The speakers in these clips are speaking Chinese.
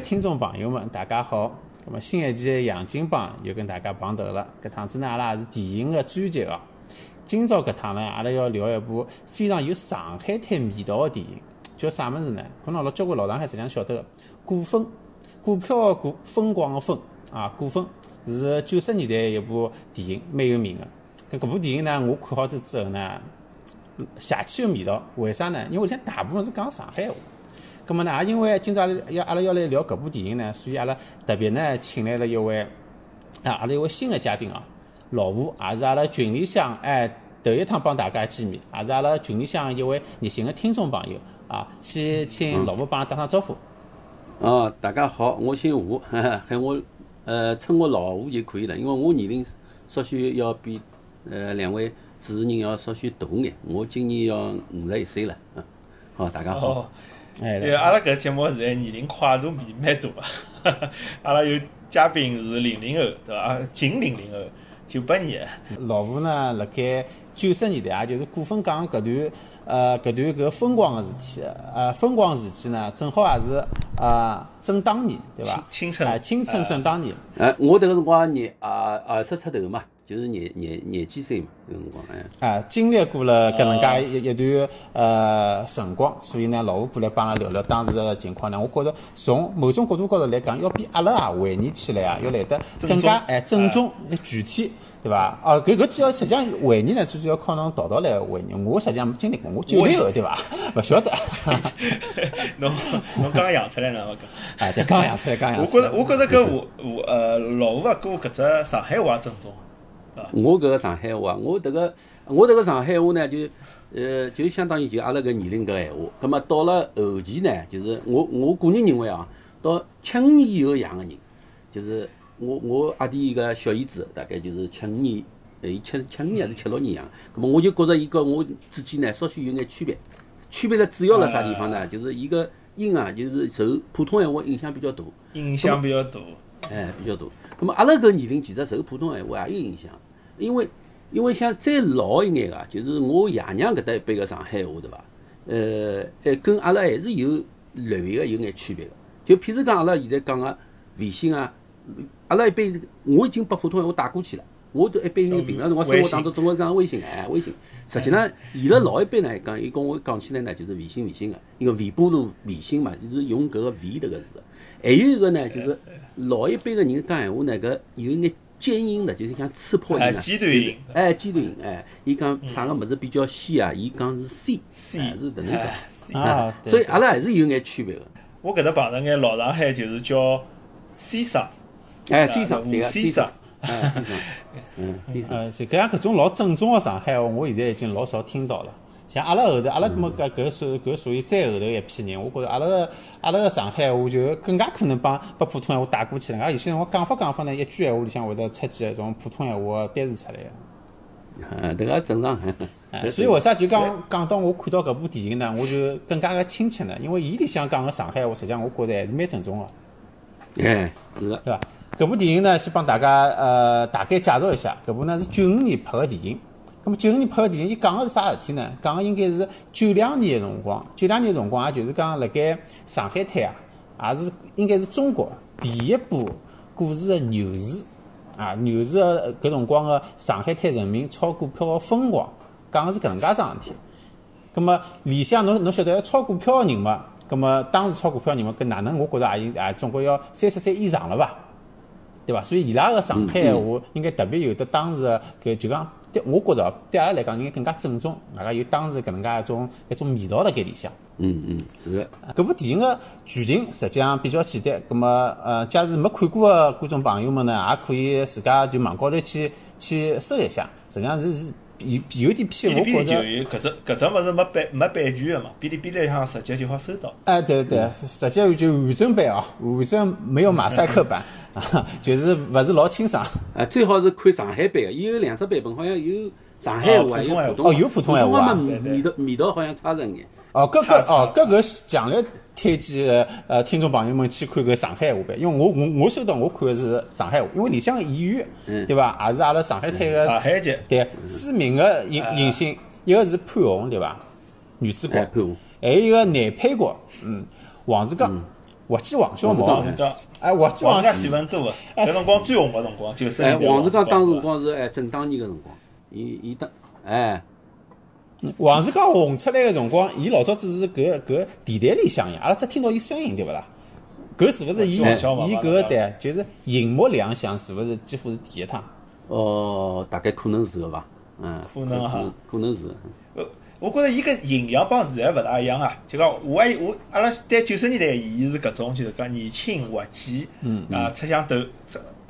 听众朋友们，大家好。那么新一期的杨金榜又跟大家碰头了。搿趟子呢，阿拉也是电影的专辑哦。今朝搿趟呢，阿拉要聊一部非常有上海滩味道的电影，叫啥物事呢？可能老交关老上海实际上晓得个，股份，股票的股，风光的风啊，股份是九十年代一部电影，蛮有名的。搿搿部电影呢，我看好之之后呢，邪气的味道，为啥呢？因为里向大部分是讲上海话。咁么呢，也因为今朝阿拉要阿拉要来聊搿部电影呢，所以阿拉特别呢请来了一位啊，阿拉一位新的嘉宾啊，老吴，也是阿拉群里向哎头一趟帮大家见面，也是阿拉群里向一位热心的听众朋友啊，先请老吴帮打声招呼。哦，大家好，我姓吴，喊我呃称我老吴就可以了，因为我年龄稍许要比呃两位主持人要稍许大眼，我今年要五十一岁了，啊，好，大家好。哎，因为阿拉搿节目现在年龄跨度蛮蛮大个，阿拉有嘉宾是零零后，对伐？近零零后，九八年。老吴呢，辣盖九十年代，也就是股份港搿段呃搿段搿风光个事体，呃风光时期呢，正好也是呃正当年，对伐？青春。哎，青春正当年。哎，我迭个辰光廿二二十出头嘛。就是廿廿廿几岁嘛，搿辰光哎。啊，经历过了搿能介一一段呃辰光，所以呢，老吴过来帮阿拉聊聊当时的情况呢。我觉着从某种角度高头来讲，要比阿拉啊回忆起来啊，要来得更加哎正宗、具体，对伐？哦，搿搿主要实际上回忆呢，就是要靠侬淘淘来回忆。我实际上没经历过，我九零后对伐？勿晓得。侬侬刚养出来呢？我讲。啊，对，刚养出来，刚养。我觉着，我觉着搿吴吴呃老吴啊，跟我搿只上海话正宗。我搿个上海话，我迭个我迭个上海话呢，就呃就相当于就阿拉搿年龄搿闲话。葛末到了后期呢，就是我我个人认为啊，到七五年以后养个人，就是我我阿弟一个小姨子，大概就是七五年，伊七七五年还是七六年养。葛末我就觉着伊跟我之间呢，稍许有眼区别。区别了主要辣啥地方呢？就是伊个音啊，就是受普通闲话影响比较大。影响比较大。哎，比较大。葛末阿拉搿年龄其实受普通闲话也有影响。因为，因为像再老一眼个，就是我爷娘搿搭一辈个上海话，对伐？呃，还跟阿拉还是有略微个有眼区别个。就譬如讲，阿拉现在讲个微信啊，阿拉一辈我已经把普通闲话带过去了。我都一般人平常辰光生活当中总归讲微信，哎，微信。实际上，伊拉老一辈呢讲，伊跟我讲起来呢，就是微信微信个，因为微波炉微信嘛，是用搿个微迭个字。还有一个呢，就是老一辈个人讲闲话呢，搿有眼。尖音的，就是像刺破音啊，尖端音，哎，尖端音，哎，伊讲啥个物事比较细啊？伊讲是 C，C。是迭能讲啊，所以阿拉还是有眼区别个。我搿搭碰着眼老上海就是叫先生，哎，先生，先生，先生，嗯，呃，是搿样搿种老正宗的上海话，我现在已经老少听到了。像阿拉后头，阿拉搿么搿搿属搿属于再后头一批人，我觉着阿拉个阿拉个上海话就更加可能帮把普通闲话带过去了。啊，有些辰光讲法讲法呢，一句闲话里向会得出几个种普通闲话单词出来。嗯，迭个正常。所以为啥就讲讲到我看到搿部电影呢，我就更加个亲切呢？因为伊里向讲个上海话，实际上我觉着还是蛮正宗个。哎，是个，对伐？搿部电影呢，先帮大家呃大概介绍一下，搿部呢是九五年拍个电影。咁么九五年拍个电影，伊讲个是啥事体呢？讲个应该是九两年个辰光，九两年辰光，也就是讲辣盖上海滩啊，也是应该是中国第一部股市个牛市啊，牛市个搿辰光个上海滩人民炒股票个疯狂，讲个是搿能介桩事体。咁么里向侬侬晓得要炒股票个人嘛？咁么当时炒股票人嘛，搿哪能？我觉着也也总归要三十岁以上了吧？对伐？所以伊拉个上海闲话应该特别有得当时搿就讲。我觉着对阿拉来讲应该更加正宗，外加有当时搿能介一种一种味道辣盖里向。嗯嗯，是。搿部电影个剧情实际上比较简单，葛末呃，假如没看过个观众朋友们呢，也可以自家就网高头去去搜一下，实际上是是有有点偏，我觉着。就有搿只搿只物事没版没版权个嘛，哔哩哔哩上直接就好搜到。哎，对对对，实际就完整版哦，完整没有马赛克版。啊，就是勿是老清爽。啊，最好是看上海版个，伊有两只版本，好像有上海话，有普通哦，有普通话嘛，味道味道好像差着眼。哦，搿个哦，搿个强烈推荐呃听众朋友们去看个上海话版，因为我我我收到我看的是上海话，因为里向演员对伐，也是阿拉上海滩个上海籍。对知名个影影星，一个是潘虹对伐，女主角，潘虹，还有一个男配角，嗯，王志刚。滑稽王小毛王，志刚，哎，滑稽王王志刚戏份多个，搿辰光最红个辰光，九十哎，年代。王志刚当辰光是哎正当年个辰光，伊伊当哎王志刚红出来个辰光，伊老早子是搿搿电台里向呀，阿拉只听到伊声音对勿啦？搿是勿是伊伊搿个对，就是荧幕亮相，是勿是几乎是第一趟？哦，大概可能是个伐，嗯，可能哈可能是，呃，我觉着伊搿形象帮现在勿大一样啊。就讲我还我阿拉在九十年代伊是搿种就是讲年轻滑稽，嗯啊，出响头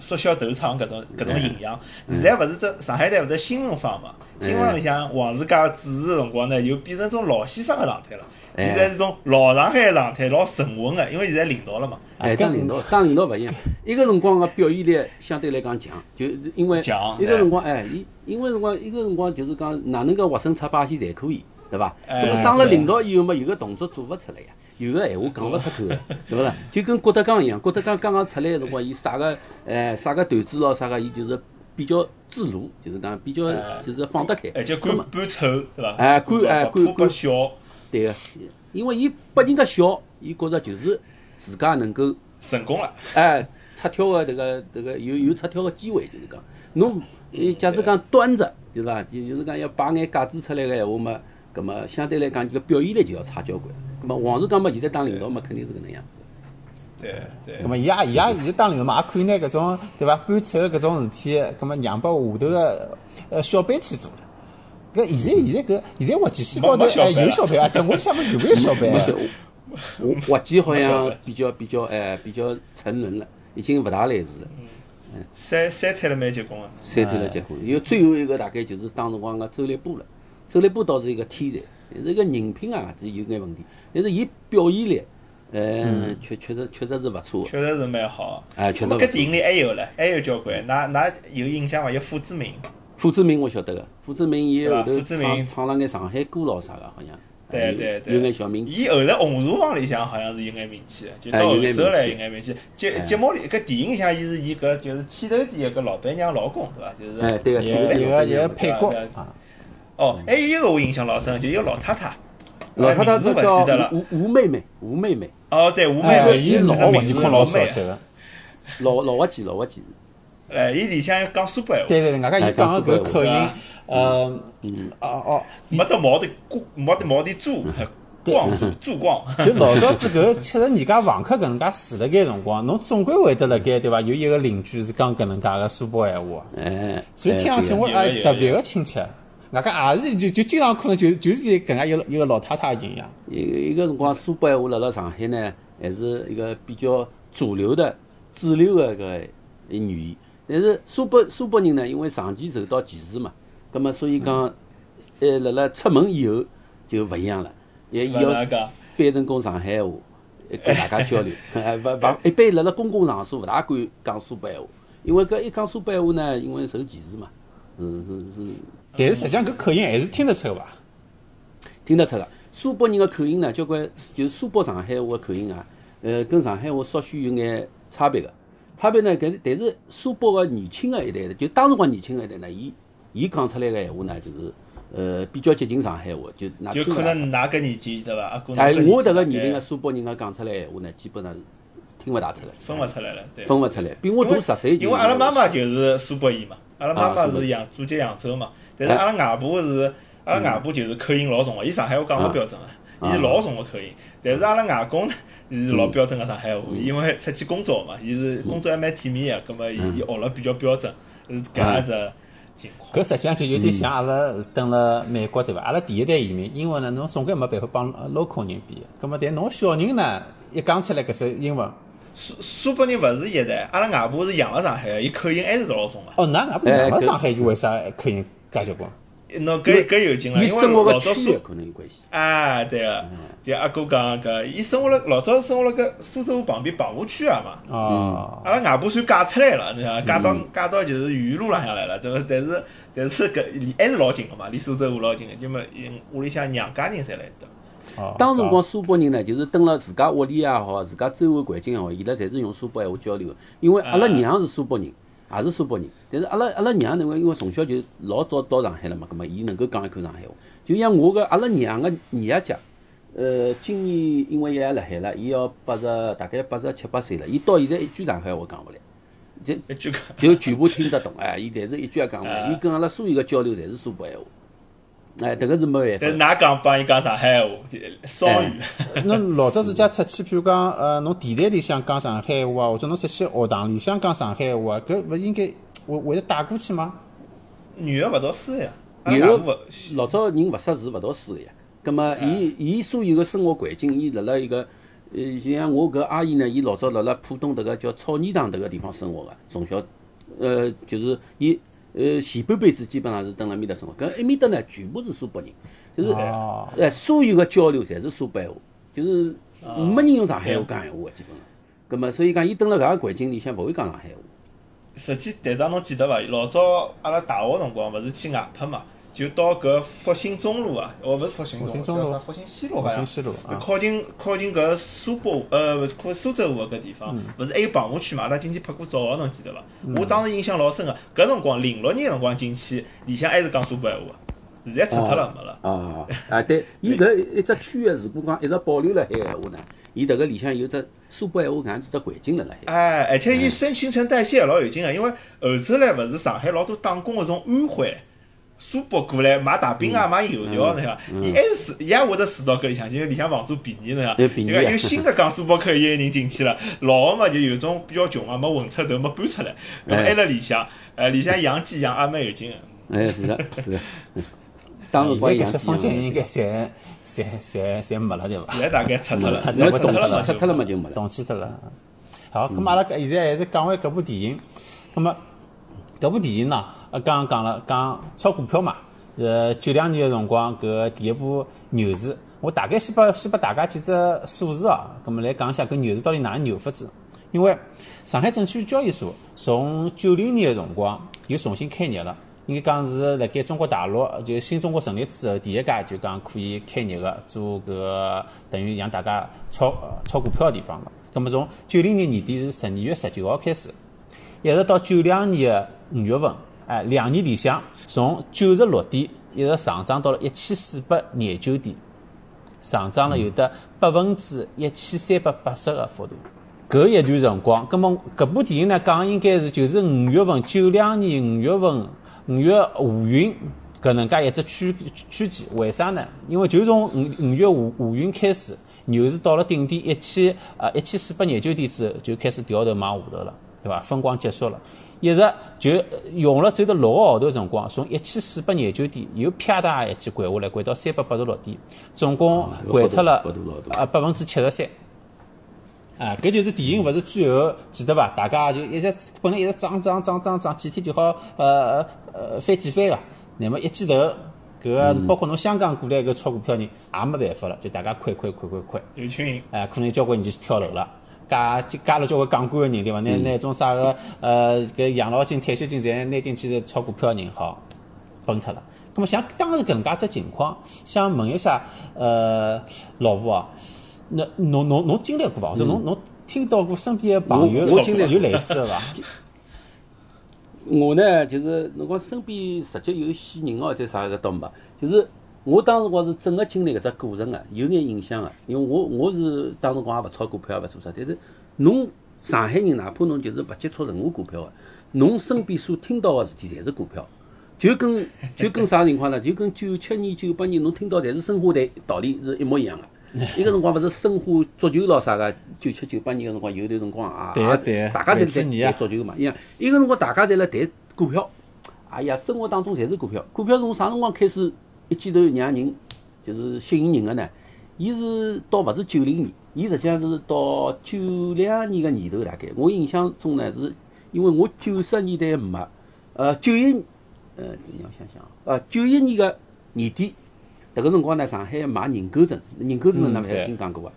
缩小头长搿种搿种形象。现在勿是得上海台勿是新闻坊嘛？新闻里向王自家主持个辰光呢，又变成种老先生个状态了。哎现在是种老上海个状态，老沉稳个，因为现在领导了嘛。哎，跟当领导，当领导勿一样。一个辰光个表现力相对来讲强，就因为强一个辰光，哎，伊因为辰光一个辰光就是讲哪能个活生出把戏侪可以，对伐？哎那么当了领导以后嘛，有个动作做勿出来呀，有个闲话讲勿出口个，对勿啦？就跟郭德纲一样，郭德纲刚刚出来个辰光，伊啥个哎啥个段子咯，啥个伊就是比较自如，就是讲比较哎就是放得开。而且敢敢丑，对伐？哎敢哎敢敢敢笑，对个，因为伊拨人家笑，伊觉着就是自家能够。成功了。哎，出挑个迭个迭个有有出挑个机会，就是讲，侬呃假使讲端着，对伐？就就是讲要摆眼架子出来个闲话嘛，葛么相对来讲，这个表现力就要差交关。葛么王志刚嘛，现在当领导嘛，肯定是搿能样子。对对咁。么伊也伊也现在当领导嘛，也可以拿搿种对伐搬丑搿种事体，咁么让拨下头个呃小班去做了。搿现在现在搿现在滑稽戏高头哎没没小班了有小班啊，等我想问有没有小班啊？我滑稽好像比较比较哎比较沉沦了，已经勿大来事了，嗯三三推了蛮结棍个。三推了结婚。有最后一个大概就是当辰光个周立波了，周立波倒是一个天才，但是个人品啊这有眼问题，但是伊表现力，呃，确确实确实是勿错。的。确实是蛮好。哎确实搿电影里还有唻，还有交关，㑚㑚有印象伐？有傅志明，傅志明我晓得个，傅志明伊后头傅志明。唱唱了眼上海歌咯啥个，好像。对对对，有眼小名气。伊后来红厨房里向好像是有眼名气的，就哎到后有眼名气。首来有眼名气。节节目里搿电影里向，伊是伊搿就是剃头店个搿老板娘老公，对伐？就是哎，对个，有对有个有个配角哦，还有一个我印象老深，就一个老太太，老太太是勿记得了。叫吴吴妹妹，吴妹妹，哦，对，吴妹哎，妹，伊老搿只名字老熟悉。个。老老滑稽，老滑稽。哎，伊里向要讲苏北话，对对对，外加伊讲个搿口音哎，呃，哦哦，没得毛的光，没得毛的珠，光珠珠光。就老早子搿七十年家房客搿能介住辣盖辰光，侬总归会得辣盖对伐？有一个邻居是讲搿能介个苏北闲话，哎，所以听上去哎我哎特别个亲切。外加也是就就经常可能就就是搿能介一个一个老太太个形象。一个一个辰光苏北话辣辣上海呢，还是一个比较主流的、主流的搿语言。但是苏北苏北人呢，因为长期受到歧视嘛，葛么所以讲，呃，辣辣出门以后就勿一样了，也伊勿要，翻成讲上海话，跟大家交流。勿勿一般辣辣公共场所勿大敢讲苏北话，因为搿一讲苏北话呢，因为受歧视嘛，是是是但是实际上搿口音还是听得出个伐？听得出个。苏北人个口音呢，交关就是苏北上海话个口音啊，呃，跟上海话稍许有眼差别个。差别呢，搿但是苏北个年轻个一代呢，就当辰光年轻个一代呢，伊伊讲出来个闲话呢，就是呃比较接近上海话，就㑚就可能㑚搿年纪对伐？哎，我迭个年龄个苏北人个讲出来闲话呢，基本上是听勿大出来，分勿出来了，对。分勿出来，比我因为大十岁。因为阿拉妈妈就是苏北人嘛，阿拉妈妈是扬祖籍扬州嘛，但是阿拉外婆是阿拉外婆就是口音老重个，伊上海话讲勿标准个，伊是老重个口音。但是阿拉外公呢伊是老标准个上海话，因为出去工作嘛，伊是工作还蛮体面个，葛末伊伊学了比较标准，是搿样一只情况。搿实际上就有点像阿拉蹲辣美国对伐？阿拉第一代移民，英文呢侬总归没办法帮 local 人比。葛末但侬小人呢一讲出来搿首英文，苏苏北人勿是一代，阿拉外婆是养了上海个，伊口音还是老重个。哦，㑚外婆养了上海，伊为啥口音介结棍？喏，搿搿有劲了，因为老早苏可能有关系。啊，对个，就阿哥讲搿，伊生活了老早生活了搿苏州旁边棚户区啊嘛。哦，阿拉外婆算嫁出来了，你讲嫁到嫁到就是豫路浪向来了，对伐？但是但是搿离还是老近个嘛，离苏州河老近个，就么屋里向娘家人侪来得。哦当辰光苏北人呢，就是蹲辣自家屋里也好，自家周围环境也好，伊拉侪是用苏北闲话交流的。因为阿拉娘是苏北人，也是苏北人，但是阿拉阿拉娘呢，因为因为从小就老早到上海了嘛，葛末伊能够讲一口上海话。就像我个阿拉娘个二阿姐，呃，今年因为伊还辣海了，伊要八十大概八十七八岁了，伊到现在一句上海话讲勿来，就就全部听得懂哎，伊但是一句也讲勿来，伊跟阿拉所有个交流侪是苏北闲话，哎，迭个是没但是办法。㑚讲帮伊讲上海话，就双语。侬老早自家出去，譬如讲，呃，侬电台里向讲上海话啊，或者侬出去学堂里向讲上海话啊，搿勿应该会会得带过去吗？女个勿读书呀，阿拉有外婆个老早人勿识字勿读书个呀，葛末伊伊所有个生活环境，伊辣辣一个呃，就像我搿阿姨呢，伊老早辣辣浦东迭个叫草泥塘迭个地方生活个，从小呃就是伊呃前半辈子基本上是蹲辣埃面搭生活，搿埃面搭呢全部是苏北人，就是哦呃所有个交流侪是苏北话，就是没人用上海话讲闲话个基本上。葛末所以讲，伊蹲辣搿个环境里向勿会讲上海话。实际队长侬记得伐？老早阿拉大学辰光勿是去外拍嘛，就到搿复兴中路啊，哦，勿是复兴中路，叫啥？复兴西路好像。复兴西路啊靠近靠近搿苏北呃，勿是靠苏州河搿地方，勿是还有棚户区嘛？阿拉进去拍过照个，侬记得伐？我当时印象老深个，搿辰光零六年辰光进去，里向还是讲苏北闲话，现在拆脱了没了。哦啊，对，伊搿一只区域如果讲一直保留辣海个闲话呢，伊迭个里向有只苏北闲话搿样子只环境辣辣海。哎，而且伊新新陈代谢也老有劲个，因为后头来勿是上海老多打工个从安徽、苏北过来买大饼啊、买油条，对伐？伊还是住伊也会得住到搿里向，就里向房租便宜，对伐？就对便宜有新个讲苏北口音个人进去了，老个嘛就有种比较穷啊，没混出头，没搬出来，那么还辣里向，呃，里向养鸡养也蛮有劲个。哎，是的，是的。当时光现在搿些养鸡坊间应该养侪侪侪侪没了，对伐？现在大概拆脱了，脱了嘛，拆脱了嘛就没了。动起脱了。好，咁阿拉现在还是讲回搿部电影。咁么搿部电影呢，呃，刚刚讲了讲炒股票嘛，呃，九两年个辰光搿第一部牛市，我大概先拨先拨大家几只数字哦，搿么来讲一下搿牛市到底哪能牛法子。因为上海证券交易所从九零年个辰光又重新开业了。应该讲是辣盖中国大陆，就新中国成立之后，第一家就讲可以开业个，做搿等于让大家炒炒股票个地方了。咁么从九零年年底是十二月十九号开始，一直到九两年个五月份，哎，两年里向从九十六点一直上涨到了一千四百廿九点，上涨了有得百分之一千三百八十个幅度。搿一段辰光，葛么搿部电影呢讲应该是就是五月份九两年五月份五月下旬搿能介一只区区间，为啥呢？因为就从五五月下下旬开始，牛市到了顶点一千呃一千四百廿九点之后，就开始掉头往下头了，对伐？风光结束了，一直就用了只有得六个号头辰光，从一千四百廿九点又啪嗒一记掼下来，掼到三百八十六点，总共掼脱了幅度老大呃百分之七十三。啊，搿就是电影，勿是最后记得伐？大家就一直本来一直涨涨涨涨涨，几天就好呃呃翻几番个，那么一记头，搿个包括侬香港过来搿炒股票人也没办法了，就大家亏亏亏亏亏，有群人，哎，可能交关人就去跳楼了。加加了交关杠杆个人对伐？拿拿种啥个呃搿养老金、退休金侪拿进去炒股票个人好崩脱了。咁么像当时搿能介只情况，想问一下呃老吴啊，那侬侬侬经历过伐？或者侬侬听到过身边个朋友我我经历过有类似个伐？我呢，就是侬讲身边直接有死人哦，或者啥个倒没，就是我当时光是整个经历搿只过程个，有眼印象个。因为我我是当时光也勿炒股票，也勿做啥，但是侬上海人，哪怕侬就是勿接触任何股票个，侬身边所听到个事体侪是股票。就跟就跟啥情况呢？就跟九七年、九八年侬听到侪是申花队道理是一模一样个。一个辰光勿是申花足球咯啥个，九七九八年个辰光有段辰光啊，对啊对啊大家侪在谈足球嘛，一样。一个辰光大家侪辣谈股票，哎呀，生活当中侪是股票。股票从啥辰光开始一记头让人就是吸引人个呢？伊是倒勿是九零年，伊实际上是到九两年个年头大概。我印象中呢，是因为我九十年代末，呃，九一，呃，让我想想啊，呃，九一年个年底，迭个辰光呢，上海买认购证，认购证嗯侬勿对听讲过伐？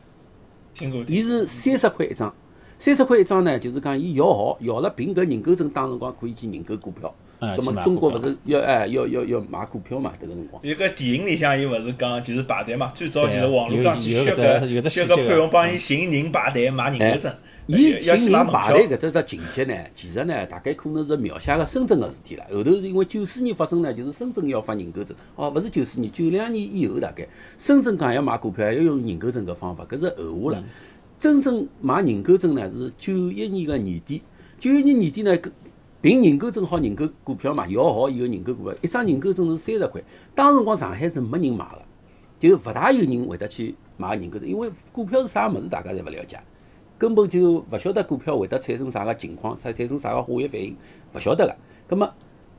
听过。伊是三十块一张，三十块一张呢，就是讲伊摇号，摇了凭搿认购证当辰光可以去认购股票。么中国勿是要哎要要要买股票嘛？迭个辰光。有个电影里向，伊勿是讲就是排队嘛，最早就是网络有讲去有削个削个潘虹帮伊寻人排队买认购证，伊寻人排队。搿只只情节呢，其实呢，大概可能是描写个深圳个事体了。后头是因为九四年发生呢，就是深圳要发认购证，哦，勿是九四年，九两年以后大概，深圳讲要买股票要用认购证搿方法，搿是后话了。真正买认购证呢是九一年个年底，九一年年底呢，搿凭认购证好认购股票嘛，摇号以后认购股票，一张认购证是三十块，当时辰光上海是没人买个，就勿大有人会得去买认购证，因为股票是啥物事大家侪勿了解。根本就勿晓得股票会得产生啥个情况，产产生啥个化学反应，勿晓得个。葛么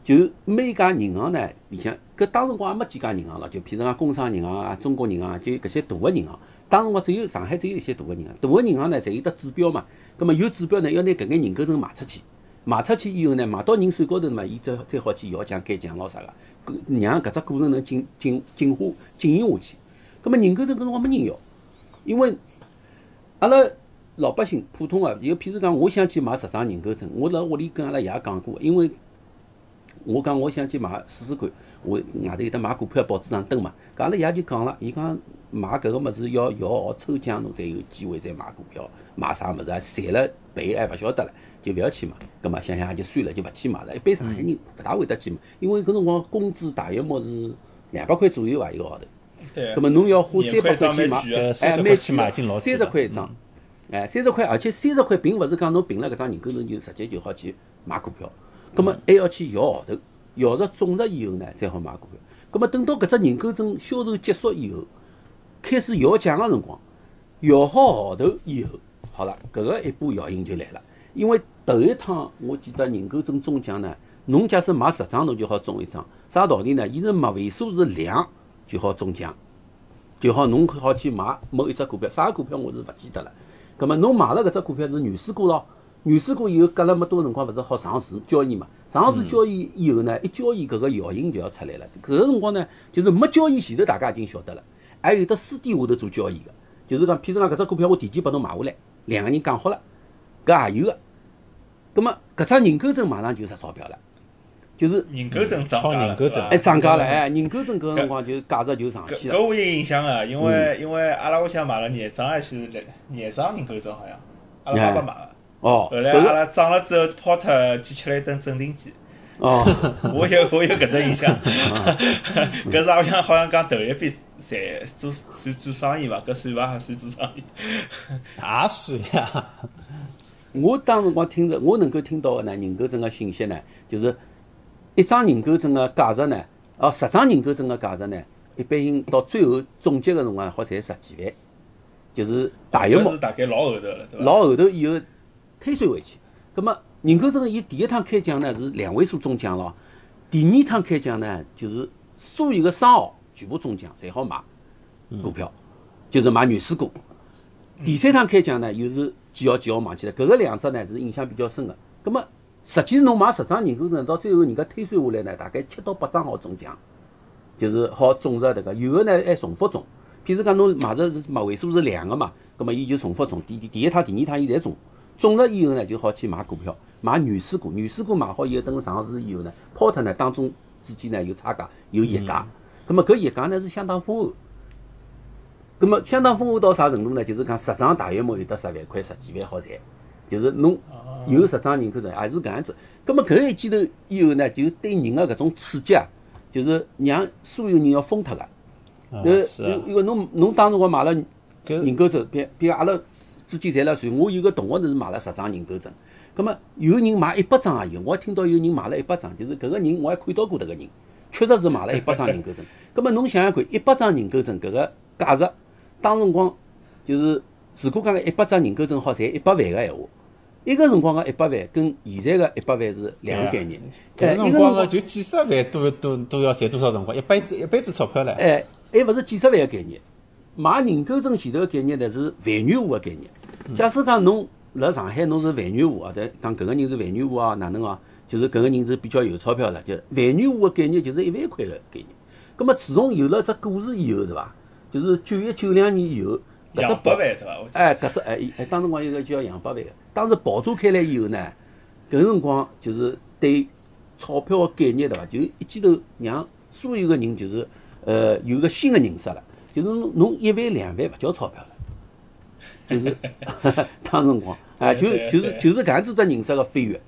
就每家银行呢里向，搿当时辰光也没几家银行了，就譬如讲工商银行啊、中国银行啊，就搿些大个银行。当时辰光只有上海只有一些大个银行，大个银行呢侪有得指标嘛。葛么有指标呢，要拿搿眼认购证卖出去，卖出去以后呢，卖到人手高头嘛，伊再再好去摇奖改奖咾啥个，搿让搿只过程能进进进化进行下去。葛么认购证搿辰光没人要，因为阿拉老百姓普通个，就譬如讲，我想去买十张认购证，我辣屋里跟阿拉爷讲过，因为我讲我想去买试试看，我外头有得买股票报纸上登嘛，搿阿拉爷就讲了，伊讲买搿个物事要摇号抽奖，侬才有机会再买股票，买啥物事啊，赚了赔还勿晓得了，就勿要去买。葛末想想也就算了，就勿去买了。一般上海人勿大会得去买，因为搿辰光工资大约莫是两百块左右伐一个号头。对葛，么侬要花三百块块去买哎，30蛮块去买已经老三十块一张，哎，三十块，而且三十块并勿是讲侬凭了搿张人格证就直接就好去买股票，葛么还要去摇号头，摇着中了以后呢，才好买股票。葛么等到搿只认购证销售结束以后，开始摇奖个辰光，摇好号头以后，好了，搿个一波效应就来了。因为头一趟我记得人格证中奖呢，侬假使买十张侬就好中一张，啥道理呢？伊是买尾数是两就好中奖。就好侬好去买某一只股票，啥股票我是勿记得了。葛末侬买了搿只股票是原始股咯，原始股以后隔了没多辰光，勿是好上市交易嘛？上市交易以后呢，一交易搿个效应就要出来了。搿个辰光呢，就是没交易前头大家已经晓得了，还有得私底下头做交易个，就是讲譬如讲搿只股票我提前拨侬买下来，两个人讲好了，搿也有个。葛么搿张认购证马上就值钞票了，就是认购证涨炒价了，哎涨价了，哎，认购证搿个辰光就价值就上去了。搿搿我有印象个，因为因为阿拉屋里向买了廿张还是两廿张认购证好像，阿拉爸爸买个。哦，后来阿拉涨了之后抛脱，去吃了一顿镇定剂。哦。我有我有搿只印象 搿是好像好像讲头一笔赚做算做生意伐？搿算伐？算做生意。也算呀，我当辰光听着，我能够听到个呢，认购证个信息呢，就是一张认购证个价值呢，哦，十张认购证个价值呢，一般性到最后总结个辰光好才十几万，就是大约大概老后头了，对伐？老后头以后推算回去。葛么认购证伊第一趟开奖呢是两位数中奖咯，第二趟开奖呢就是所有个商号全部中奖，侪好买股票，就是买原始股。第三趟开奖呢又是几号几号忘记了，搿个两只呢是印象比较深个。葛么实际侬买十张认购证，到最后人家推算下来呢，大概七到八张好中奖。就是好中着迭个，有个呢还重复中。譬如讲侬买着是买位数是两个嘛，葛么伊就重复中，第第第一趟、第二趟伊侪中，中了以后呢就好去买股票，买原始股，原始股买好以后等上市以后呢，抛脱呢当中之间呢有差价，有溢价，葛么搿溢价呢是相当丰厚。葛么相当丰厚到啥程度呢？就是讲十张大约莫有得十万块、十几万好赚，就是侬有十张人口证也是搿样子。葛么搿一记头以后呢，就对人个搿种刺激啊，就是让所有人要疯脱个。啊呃，因因为侬侬当辰光买了搿人格证，比比如阿拉之间侪辣算，我有个同学是买了十张人格证，葛么有人买一百张也有，我还听到有人买了一百张，就是搿个人我还看到过迭个人，确实是买了一百张人格证。葛么侬想想看，一百张人格证搿个价值，当辰光就是如果讲一百张人格证好赚一百万个闲话，一个辰光个一百万跟现在个一百万是两个概念。哎，搿辰一个辰光光个就几十万都都都要赚多少辰光？一辈子一辈子钞票唻。哎，还勿是几十万个概念。买人格证前头个概念呢是万元户个概念。假使讲侬辣上海侬是万元户啊，对，讲搿个人是万元户啊，哪能啊？就是搿个人是比较有钞票了，就万元户个概念就是一万块个概念。葛么自从有了只股市以后，对伐？就是九一九两年以后，搿只两百万对伐？哎，搿只哎哎，当辰光有个叫杨百万个，当时爆炸开来以后呢，搿辰光就是对钞票个概念对伐？就一记头让所有个人就是呃有个新个认识了，就是侬侬一万两万勿叫钞票了，就是 当辰光哎，就就是就是搿样子只认识个飞跃，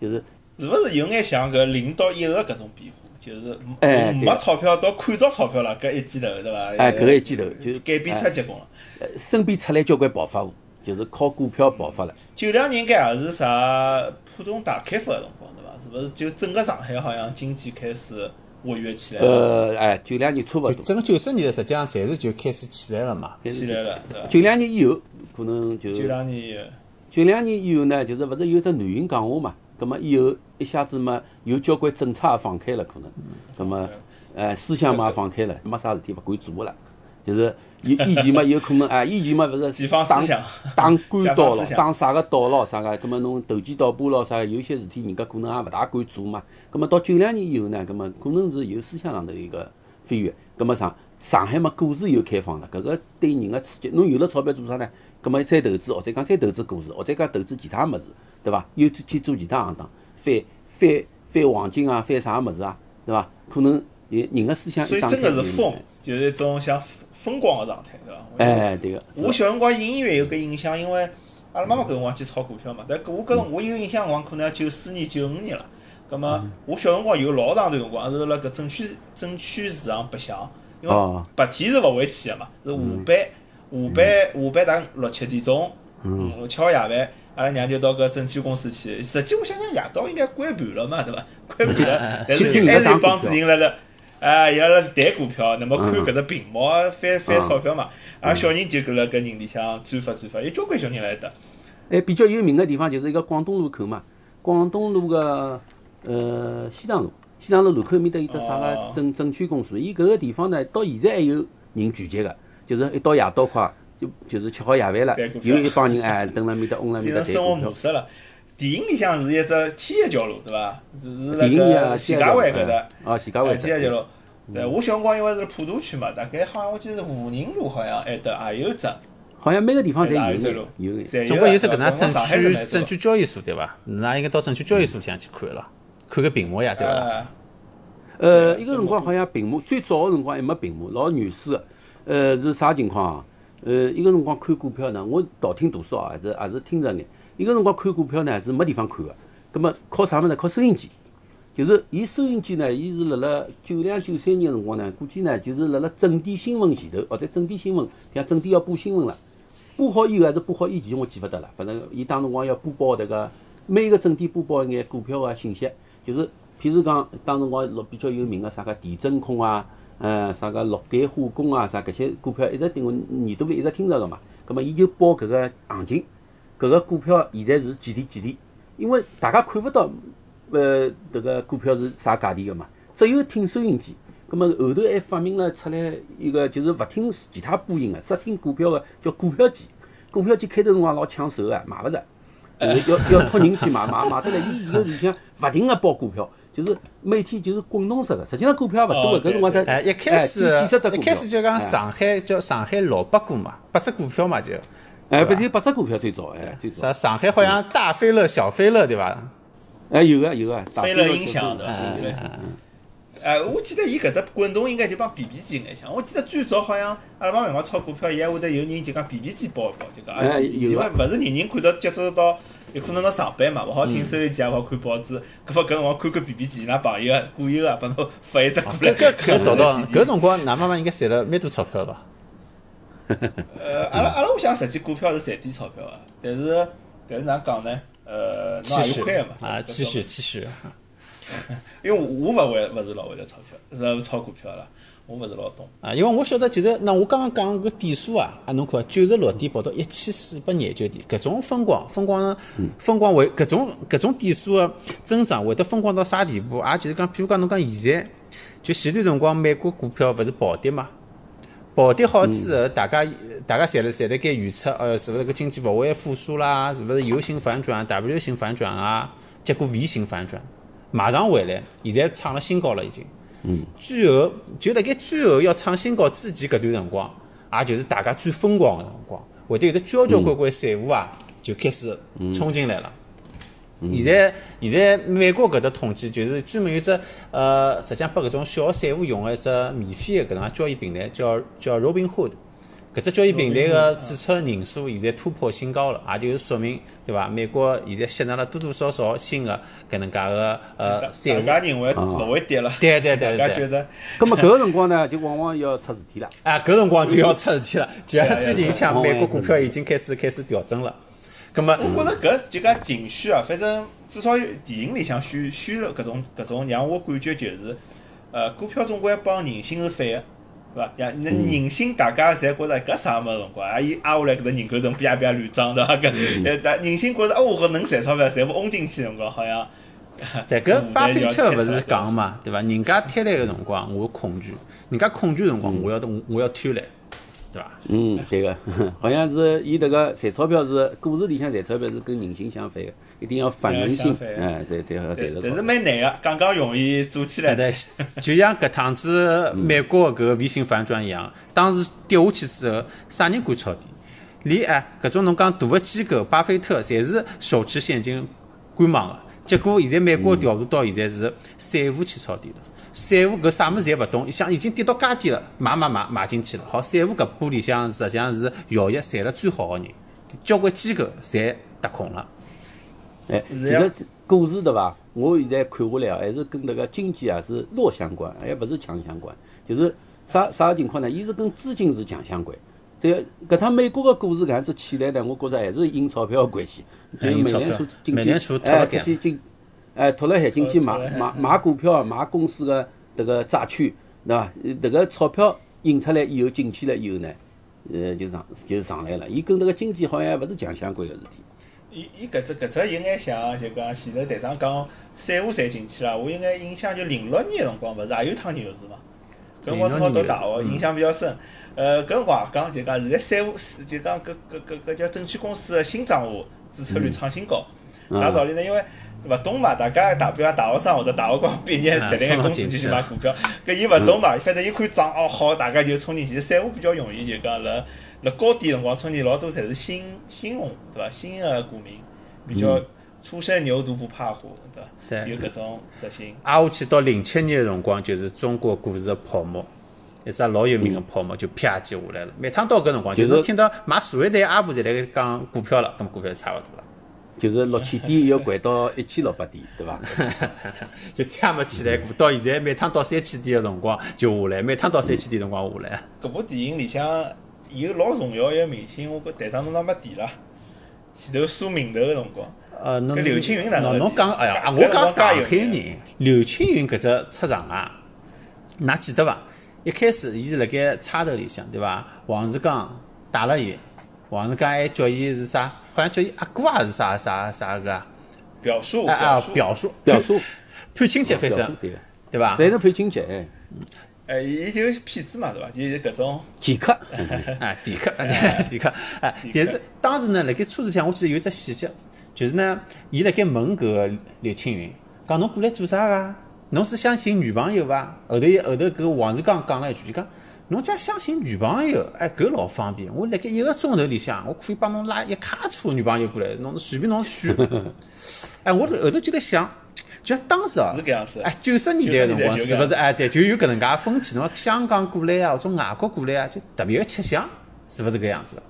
就是是勿是有眼像搿零到一个搿种变化？就是哎没钞票到看到钞票了，搿一记头对伐？哎搿个一记头就改变太结棍了。呃身边出来交关暴发户，就是靠股票暴发了。九两年应该也是啥浦东大开发个辰光对伐？是勿是就整个上海好像经济开始活跃起来了，呃，哎，九两年差勿多，就整个九十年代实际上侪是就开始起来了嘛。起来了对伐？九两年以后可能就九两年九两年以后呢，就是勿是有只南云讲话嘛？葛末以后一下子嘛，有交关政策也放开了，可能，葛么，呃，思想嘛也放开了，没啥事体勿敢做了，就是以以前嘛有可能啊，以前嘛勿是解放思打想打官解倒咯，放思想打啥个道咯，啥个，葛么侬投机倒把咯啥，有些事体人家可能也勿大敢做嘛。葛么到九两年以后呢，葛么可能是有思想上头一个飞跃，葛么上上海嘛股市又开放了，搿个对人个刺激，侬有了钞票做啥呢？葛么再投资，或者讲再投资股市，或者讲投资其他物事，对伐？又去去做其他行当，翻翻翻黄金啊，翻啥物事啊，对伐？可能人人个思想所以真个是疯，就是一种像疯狂个状态对伐？哎，对个，我小辰光隐约有搿印象，因为阿拉妈妈搿辰光去炒股票嘛，但搿我搿辰我有印象辰光可能要九四年、九五年了。葛末我小辰光有老长段辰光是辣搿证券证券市场白相，因为哦白天是勿会去个嘛，是下班下班下班大概六七点钟，嗯，吃好夜饭，阿拉娘就到搿证券公司去。实际我想想，夜到应该关盘了嘛，对伐？关盘了，但是还是有帮子人辣辣。啊，伊拉辣谈股票，那么看搿只屏幕翻翻钞票嘛，啊，小人就搿辣搿人里向转发转发，有交关小人来得。哎，比较有名个地方就是一个广东路口嘛，广东路个呃西塘路，西塘路路口面搭有只啥个哦证证券公司，伊搿个地方呢，到现在还有人聚集个，就是一到夜到快，就就是吃好夜饭了谈股，票有一帮人哎蹲辣面搭，嗡辣面搭生活模。式了。电影里向是一只天一桥路，对伐？是是辣电影里啊搿徐家汇搿搭，哦，徐家汇哎天一条搭。路。对，我小辰光因为是普陀区嘛，大概好像我记得是武宁路，好像埃搭也有只，好像每个地方侪哪有只路有眼，有眼。侪总归有只搿个。能证券证券交易所对伐？㑚应该到证券交易所里向去看了，看个屏幕呀，对伐？啊，呃，对一个辰光好像屏幕最早个辰光还没屏幕，老原始个。呃，是啥情况啊？呃，一个辰光看股票呢，我道听途说啊，还是还是听着眼。一个辰光看股票呢是没地方看个，葛么靠啥物事？靠收音机。就是伊收音机呢，伊是辣辣九两九三年辰光呢，估计呢就是辣辣正点新闻前头，或者正点新闻，像正点要播新闻了，播好以后还是播好以前，我记勿得了。反正伊当辰光要播报迭个每个正点播报一眼股票个信息，就是譬如讲当辰光老比较有名个啥个地真空啊，呃啥个氯碱化工啊，啥搿些股票一直对我耳朵里一直听着个嘛。葛末伊就报搿个行情，搿个股票现在是几钿几钿，因为大家看勿到。呃，迭个股票是啥价钿个嘛？只有听收音机。葛末后头还发明了出来一个，就是勿听其他播音个，只听股票个，叫股票机。股票机开头辰光老抢手个，买勿着，就是要要托人去买，买买得来。伊现在里向勿停个报股票，就是每天就是滚动式个。实际上股票也勿多哦个，搿辰光才哎，一开始哎几十只股票一开始就讲哎上海叫上海老八股嘛，八只股票嘛就，哎，不是八只股票最早哎，最早啥上海好像大飞乐、小飞乐对伐？哎有个有个，飞乐音响对伐？哎我记得伊搿只滚动应该就帮 B B 机有眼像。我记得最早好像阿拉帮辰光炒股票，伊还会得有人就讲 B B 机报一报，就讲啊，哎因为勿是人人看到接触得到，有可能侬上班嘛，勿好听收音机，也勿好看报纸，搿么搿辰光看看 B B 机，㑚朋友啊、股友啊，帮侬发一只过来。搿搿搿辰光，㑚妈妈应该赚了蛮多钞票吧？呃，阿拉阿拉屋里向实际股票是赚点钞票个，但是但是哪讲呢？呃，侬期许也有亏个嘛。啊，期许期许。因为我勿会勿是老会得钞票，是炒股票啦，我勿是老懂。啊，因为我晓得，其实那我刚刚讲个点数啊，啊，侬看九十六点跑到一千四百廿九点，搿种疯狂疯狂疯狂会搿种搿种点数个增长会得疯狂到啥地步？啊就是讲，比如讲侬讲现在，就前段辰光美国股票勿是暴跌嘛？暴跌好之后，大家大家侪辣侪辣盖预测，呃，是勿是搿经济勿会复苏啦？是勿是 U 型反转、W 型反转啊？结果 V 型反转，马上回来，现在创了新高了已经。最后就辣盖最后要创新高之前搿段辰光，也就是大家最疯狂个辰光，会得有得交交关关散户啊，就开始冲进来了。现在现在美国搿搭统计就是专门有只呃，实际上拨搿种小散户用个一只免费个搿能交易平台，叫叫 Robinhood。搿只交易平台个注册人数现在突破新高了，也就是说明对伐？美国现在吸纳了多多少少新个搿能介个呃散户。大家认为勿会跌了，对对对 对大家觉得葛么搿个辰光呢，就往往要出事体了。啊，搿辰光就要出事体了，就像最近像美国股票已经开始开始调整了。葛么，我觉着搿就讲情绪啊，反正至少电影里向宣宣了搿种搿种让我感觉就是，呃，股票总归帮人性是反个，对伐？呀那人性大家侪觉着搿啥物事辰光，啊伊挨下来搿只人口层啪啪乱涨，对伐？搿呃，但人性觉着哦，搿能赚钞票，全部嗡进去辰光，好像。对，搿巴菲特勿勿是讲嘛，对伐？人家贪婪个辰光，我恐惧；人家恐惧辰光，我要我要贪婪，对伐？嗯，对个，好像是伊迭个赚钞票是股市里向赚钞票是跟人性相反个，一定要反人性哎，才才好赚钞票但是。蛮难个，刚刚容易做起来对的。对，就像搿趟子美国搿个微型反转一样，当时跌下去之后，啥人敢抄底？连哎搿种侬讲大个机构，巴菲特侪是手持现金观望个。结果现在美国调度到现在是散户去抄底了。散户搿啥物事侪勿懂，一想已经跌到介低了，买买买买进去了。好，散户搿波里向实际上是效益赚了最好个人，交关机构侪踏空了。哎，其是呀实股市对伐？我现在看下来啊，还是跟迭个经济啊是弱相关，还勿是强相关。就是啥啥情况呢？伊是跟资金是强相关。这个搿趟美国个股市搿样子起来呢，我觉着还是印钞票个关系。就哎印钞是美联储票进去美联储，拖哎，了点进去进，哎，拖了海进去买买买股票，买公司个迭个债券，对伐？呃迭个钞票印出来以后进去了以后呢，呃，就上就上来了。伊跟迭个经济好像还勿是强相关个事体。伊伊搿只搿只有眼像就讲前头队长讲散户赚进去了，我有眼印象就零六年个辰光，勿是也有趟牛市嘛？搿辰光正好读大学，印象比较深。呃，搿辰光也讲就讲现在散户就讲搿搿搿搿叫证券公司个新账户注册率创新高，啥道理呢？因为勿懂嘛，大家大比方大学生或者大学刚毕业啊赚了眼工资就去买股票，搿伊勿懂嘛，反正伊看涨哦好，大家就冲进去。散户比较容易就讲辣辣高点辰光冲进，老多侪是新新用户对伐？新个股民比较初生牛犊不怕虎，对伐？对有搿种特性。挨下去到零七年个辰光，就是中国股市个泡沫，一只老有名个泡沫就啪叽下来了。每趟到搿辰光，就就是听到买所有台阿婆侪辣盖讲股票了，搿么股票就差勿多了，就是六千点要掼到一千六百点，对伐？就再也没起来过。到现在每趟到三千点个辰光就下来，每趟到三千点辰光下来。搿部电影里向有老重要一个明星，我觉台上侬哪没提了？前头数名头个辰光，呃，侬刘青云哪能侬侬讲，哎呀，我讲搿上海人，刘青云搿只出场啊，㑚记得伐？一开始伊是辣盖差头里向，对伐？王志刚打了伊，王志刚还叫伊是啥？好像叫伊阿哥还是啥啥啥个啊？表叔啊表叔表叔，判亲戚，反正对个，对伐？反正判亲戚，哎，哎，伊就是骗子嘛，对伐？就是搿种剑客，哎，迪 克，迪克，哎，但是当时呢，辣盖车子里向，我记得有一只细节，就是呢，伊辣盖问搿个刘青云，讲侬过来做啥个？侬是想寻女朋友伐？后头后头搿个王志刚讲了一句，伊讲侬家相寻女朋友，哎，搿老方便，我辣盖一个钟头里向，我可以帮侬拉一卡车女朋友过来，侬随便侬选。哎，我后头就在想，就当时啊是，搿样子。哎，九十年代个辰光90年代就是勿是？哎，对，就有搿能介风气。侬讲香港过来啊，或者外国过来啊，就特别个吃香，是勿是搿样子？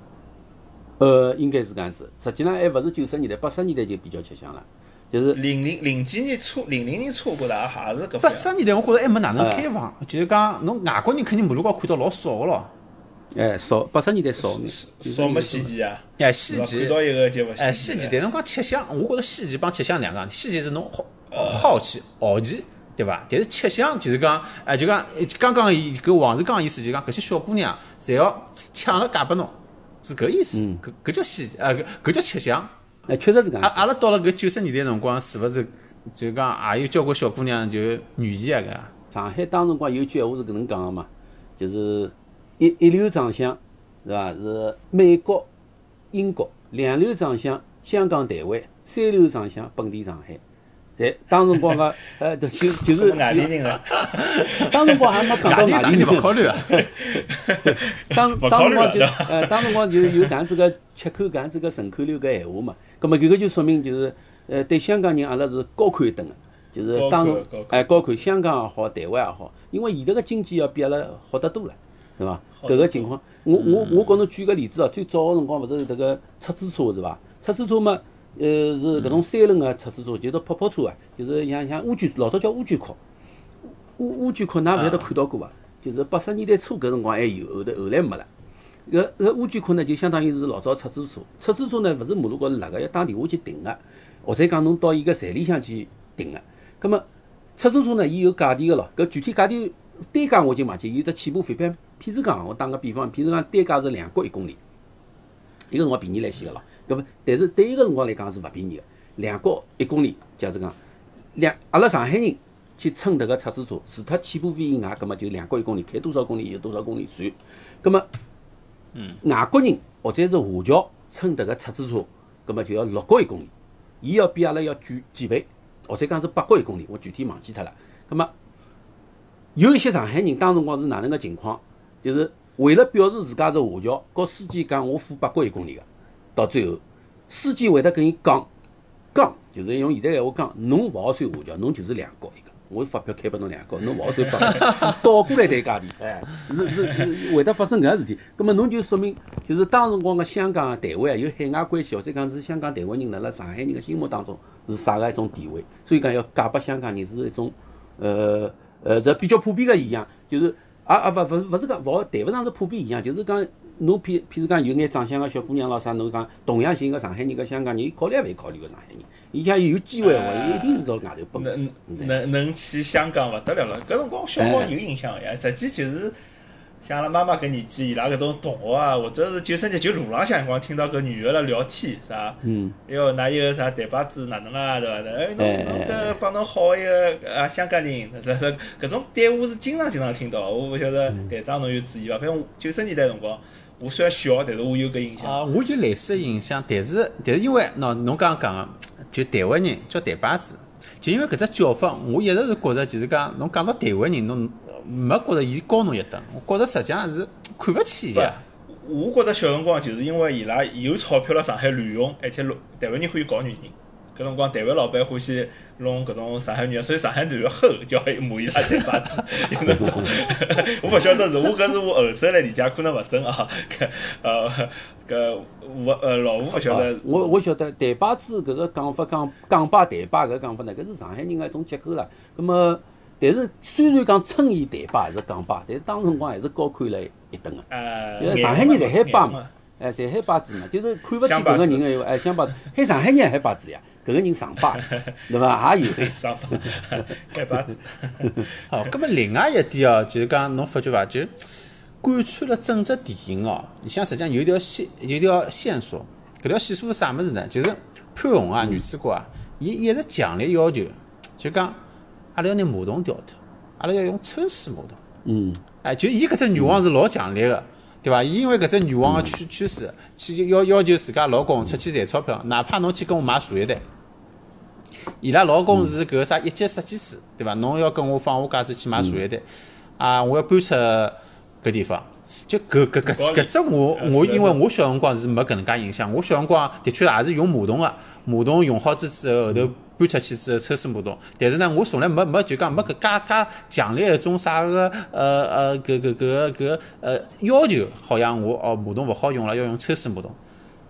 呃，应该是搿样子。实际上还勿是九十年代，八十年代就比较吃香了，就是零零零几年初，零零年初，我觉着也还是搿八。十年代我觉着还没哪能开放，就是讲侬外国人肯定马路高看到老少个咯。哎少，八十年代少，少没西奇啊，哎，是吧？西奇看，到一个就勿哎，稀奇了。西奇，但侬讲吃香，我觉着西奇帮吃香两个，西奇是侬好好奇、好奇，对伐？但是吃香就是讲，哎，就讲刚刚伊搿王志刚意思就讲，搿些小姑娘侪要抢了嫁拨侬，是搿意思。搿搿叫西奇，呃，搿搿叫吃香。哎，确实是搿样子。阿阿拉到了搿九十年代辰光，是勿是就讲也有交关小姑娘就愿意啊搿？上海当辰光有句闲话是搿能讲个嘛，就是一一流长相是伐？是美国、英国；两流长相香港、台湾；三流长相本地上海。侪当辰光个，呃，就就就是外地人了，当辰光还没讲到外地啥人外地人勿考虑啊？当不当辰光就呃，当辰光就有搿样子个吃口搿样子个顺口溜搿闲话嘛。葛末搿个就说明就是呃，对香港人阿拉是高看一等个，就是当哎高看香港也好，台湾也好，因为现在个经济要比阿拉好得多了，对伐？搿个情况，我我我告侬举个例子哦，最早个辰光勿是迭个出租车是伐？出租车嘛，呃是搿种三轮个出租车，就是泡泡车啊，就是像像乌龟，老早叫乌龟壳。乌乌龟壳，㑚勿晓得看到过伐？就是八十年代初搿辰光还有，后头后来没了。搿搿乌龟壳呢，就相当于是老早出租车。出租车呢，勿是马路高头辣个，要打电话去订个，或者讲侬到伊个站里向去订个。葛末出租车呢，伊有价钿个咯。搿具体价钿单价我已经忘记，伊只起步费，譬譬如讲，我打个比方，譬如讲单价是两角一公里，伊个辰光便宜来些个咯。搿么，但是对伊个辰光来讲是勿便宜个，两角一公里，假使讲两阿拉上海人去乘迭个出租车，除脱起步费以外，葛末就两角一公里，开多少公里有多少公里算。葛末，嗯，外国人或者是华侨乘迭个出租车，葛末就要六角一公里，伊要比阿拉要贵几倍，或者讲是八角一公里，我具体忘记脱了。葛末有一些上海人当辰光是哪能个情况？就是为了表示自家是华侨，告司机讲我付八角一公里个，到最后司机会得跟伊讲讲，就是用现在闲话讲，侬勿好算华侨，侬就是两角一。我发票开拨侬两角，侬勿好收发票，倒过来谈价钿，哎，是是是会得发生搿样事体。葛末侬就说明，就是当辰光个香港啊、台湾啊有海外关系，或者讲是香港、台湾人辣辣上海人个心目当中是啥个一种地位，所以讲要嫁拨香港人是一种呃呃，这比较普遍个现象，就是啊啊勿勿勿是讲勿好谈勿上是普遍现象，就是讲侬譬譬如讲有眼长相个小姑娘咾啥，侬讲同样寻个上海人跟香港人，伊考虑也勿考虑个上海人，伊像有机会个话，伊一定是朝外头奔。能能能去香港勿得了了，搿辰光小辰光有印象个呀，实际就是像阿拉妈妈搿年纪，伊拉搿种同学啊，或者是九十年就路浪向辰光听到搿女个辣聊天，啥？嗯，哟，㑚有个啥台巴子哪能啦，对伐？哎，侬侬搿帮侬好一个啊香港人，这这搿种对话是经常经常听到，我勿晓得嗯台长侬有注意伐？反正九十年代辰光，我虽然小，但是我有搿印象。啊，我有类似的印象，但是但是因为喏，侬刚刚讲个，就台湾人叫台巴子，就因为搿只叫法，我一直是觉着就是讲，侬讲到台湾人，侬没觉着伊高侬一等，我觉着实际上是看勿起伊我觉着小辰光就是因为伊拉有钞票辣上海乱用，而且弄台湾人欢喜搞女人。搿辰光台湾老板欢喜弄搿种上海女人，所以上海男个吼叫骂伊拉台巴子，我勿晓得是我搿是我后生来理解，可能勿准啊。搿呃搿我呃老吴勿晓得，我我晓得台巴子搿个讲法，港港巴台巴搿个讲法呢，搿是上海人个一种结构啦。葛么，但是虽然讲称伊台巴还是港巴，但是当辰光还是高看了一等个。呃，因为上海人在海巴嘛，，哎，在海巴子嘛，就是看勿起搿个人个闲话，哎，乡巴子，海上海人海巴子呀，搿个人上巴，对伐？也有。上访海巴 子，好，葛么另外一点哦，就是讲侬发觉伐？就贯穿了整只电影哦，里向实际上有一条线，有一条线索。搿条线索是啥物事呢？就是潘虹啊，女主角啊，伊一直强烈要求，就讲阿拉要拿马桶调脱，阿拉要用抽水马桶。嗯，哎，就伊搿只愿望是老强烈个，对伐？伊因为搿只愿望个趋趋势，去要要求自家老公出去赚钞票，哪怕侬去跟我买茶叶蛋，伊拉老公是搿个啥一级设计师，对伐？侬要跟我放我假子去买茶叶蛋，啊，我要搬出搿地方。就搿搿搿搿只我我因为我小辰光是没搿能介印象，我小辰光的确也是用马桶个，马桶用好之之后后头搬出去之后抽水马桶，但是呢，我从来没没就讲没搿介介强烈一种啥个呃呃搿搿搿搿呃要求，好像我哦马桶勿好用了，要用抽水马桶。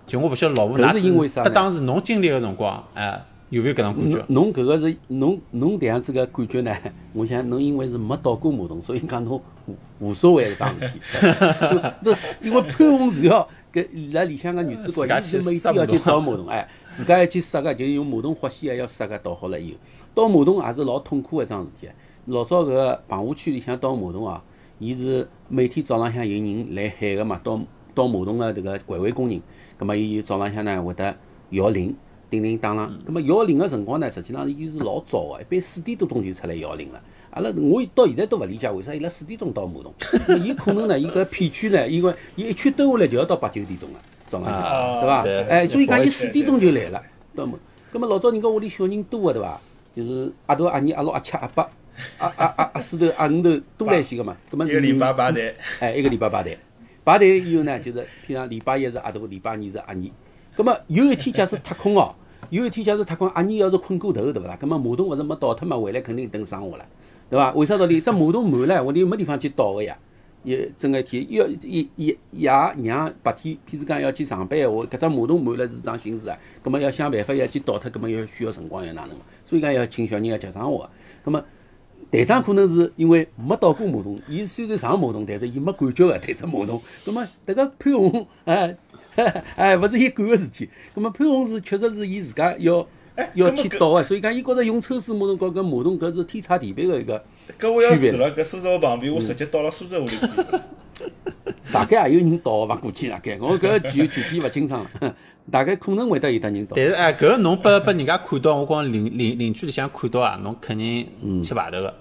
就我勿晓得老吴搿㑚是因为啥当时侬经历个辰光，哎，有没有搿种感觉侬？搿个是侬侬迭样子个感觉呢？我想侬因为是没倒过马桶，所以讲侬无无所谓搿桩事体。对因为潘虹是要搿伊拉里向个女主角，伊是每天要去倒马桶，哎，自家要去塞个，就是用马桶活线要塞个倒好了以后，倒马桶也是老痛苦个一桩事体。老早搿个棚户区里向倒马桶啊，伊是每天早浪向有人来喊个嘛，倒倒马桶个迭个环卫工人，葛末伊早浪向呢会得摇铃。叮叮当啷，葛末摇铃个辰光呢，实际上伊是老早个，一般四点多钟就出来摇铃了。阿拉我到现在都勿理解为啥伊拉四点钟到马桶，那伊可能呢，伊搿片区呢，因为伊一圈兜下来就要到八九点钟了早浪啊向，对伐？对哎，所以讲伊四点钟就来了，倒马。葛末老早人家屋里小人多个对伐？就是阿大阿二阿六阿七阿八阿阿阿阿四头阿五头多来些个嘛。葛末一个礼拜排队，哎，一个礼拜排队，排队以后呢，就是譬如讲礼拜一是阿大，礼拜二是阿二。葛么有一天假使踏空哦，有一天假使踏空阿尼要是困过头，对勿啦？葛末马桶勿是没倒脱嘛，回来肯定等生活了，对伐？为啥道理？只马桶满了，我就没地方去倒个呀。也整个一天要一一爷娘白天，譬如讲要去上班闲话，搿只马桶满了是桩心事啊。葛末要想办法要去倒脱，葛末要需要辰光要哪能嘛？所以讲要请小人要接生活。葛末队长可能是因为没倒过马桶，伊虽然上马桶，但是伊没感觉个对只马桶。葛末迭个潘虹，哎 哎，勿是伊管个事体。葛末潘虹是确实是伊自家要哎，要去倒个，所以讲伊觉着用抽水马桶和搿马桶搿是天差地别个一个。搿我要住辣搿苏州河旁边，我直接到了苏州屋里去。大概也有人倒伐？估计大概，我搿具具体勿清爽了，大概可能会得有得人倒。但是哎，搿侬拨拨人家看到，我讲邻邻邻居里向看到啊，侬肯定吃排头个，